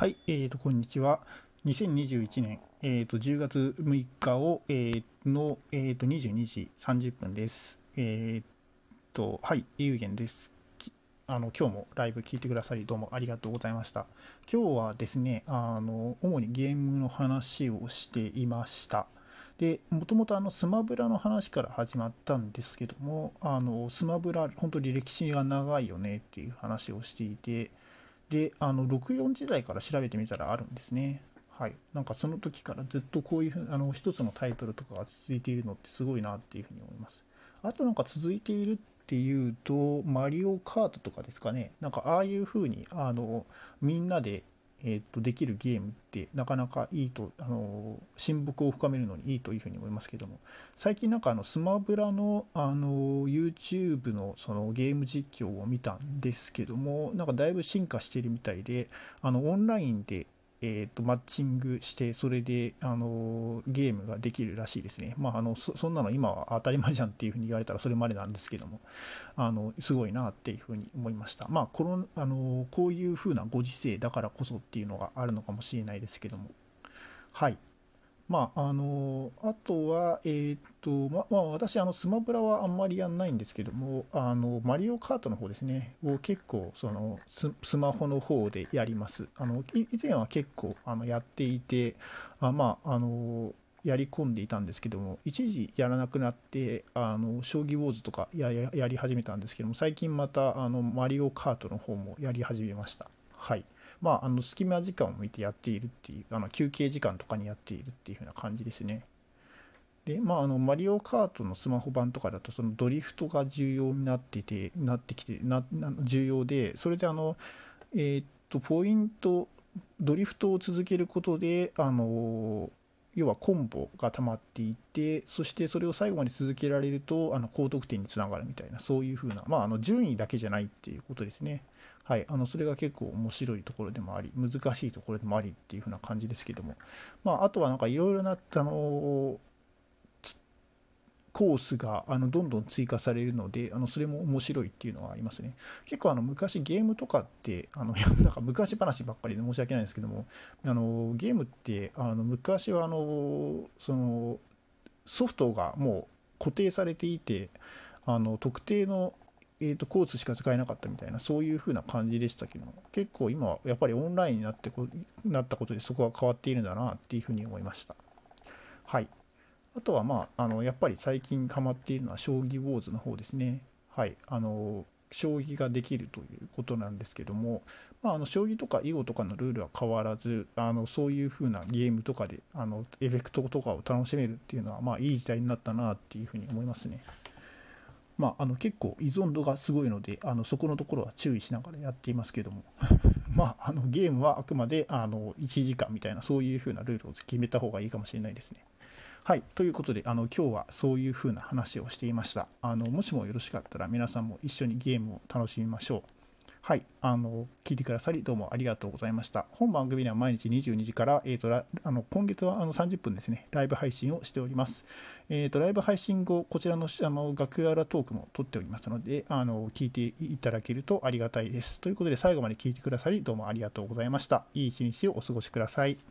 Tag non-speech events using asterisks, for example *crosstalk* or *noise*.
はい、えーと、こんにちは。2021年、えーと、10月6日を、えー、の、えーと、22時30分です。えーと、はい、ゆうげんです。あの今日もライブ聞いてくださりどうもありがとうございました。今日はですね、あの主にゲームの話をしていました。でもともとあのスマブラの話から始まったんですけどもあのスマブラ本当に歴史が長いよねっていう話をしていてであの64時代から調べてみたらあるんですね。はい。なんかその時からずっとこういうふうあの一つのタイトルとかが続いているのってすごいなっていうふうに思います。あとなんか続いているっていうとマリオカートとかですかね。なんかああいうふうにあのみんなでえー、とできるゲームってなかなかいいとあの親睦を深めるのにいいというふうに思いますけども最近なんかあのスマブラのあの YouTube のそのゲーム実況を見たんですけどもなんかだいぶ進化してるみたいであのオンラインでえー、とマッチングしてそれであのゲームができるらしいですね。まああのそそんなの今は当たり前じゃんっていうふうに言われたらそれまでなんですけどもあのすごいなっていうふうに思いました。まあこのあのこういうふうなご時世だからこそっていうのがあるのかもしれないですけどもはい。まああのあとは、えーとままあ、私あの、スマブラはあんまりやんないんですけども、あのマリオカートの方ですね、を結構そのス、スマホの方でやります。あの以前は結構あのやっていて、あまああのやり込んでいたんですけども、一時やらなくなって、あの将棋ウォーズとかやややり始めたんですけども、最近またあのマリオカートの方もやり始めました。はい。まあ、あの隙間時間を見てやっているっていうあの休憩時間とかにやっているっていう風な感じですね。でまあ、あのマリオカートのスマホ版とかだとそのドリフトが重要になっててなってきてなな重要でそれであの、えーっとポイントドリフトを続けることであの要はコンボが溜まっていてそしてそれを最後まで続けられるとあの高得点につながるみたいなそういうふうな、まあ、あの順位だけじゃないっていうことですね。はい、あのそれが結構面白いところでもあり難しいところでもありっていう風な感じですけども、まあ、あとはなんかいろいろなあのコースがあのどんどん追加されるのであのそれも面白いっていうのはありますね。結構あの昔ゲームとかってあの *laughs* なんか昔話ばっかりで申し訳ないんですけどもあのゲームってあの昔はあのそのソフトがもう固定されていてあの特定のえー、とコースしか使えなかったみたいなそういう風な感じでしたけど結構今はやっぱりオンラインになってこなったことでそこは変わっているんだなっていう風に思いました。はい。あとはまああのやっぱり最近ハマっているのは将棋ウォーズの方ですねはいあの将棋ができるということなんですけども、まあ、あの将棋とか囲碁とかのルールは変わらずあのそういう風なゲームとかであのエフェクトとかを楽しめるっていうのはまあいい時代になったなっていう風に思いますね。まあ、あの結構依存度がすごいのであのそこのところは注意しながらやっていますけども *laughs* まああのゲームはあくまであの1時間みたいなそういう風なルールを決めた方がいいかもしれないですね。はいということであの今日はそういう風な話をしていましたあのもしもよろしかったら皆さんも一緒にゲームを楽しみましょう。はい、あの聞いてくださりどうもありがとうございました。本番組では毎日22時から、えーと、とあの今月はあの30分ですね、ライブ配信をしております。えーと、ライブ配信後、こちらのあの楽屋裏トークも撮っておりますのであの、聞いていただけるとありがたいです。ということで、最後まで聞いてくださりどうもありがとうございました。いい一日をお過ごしください。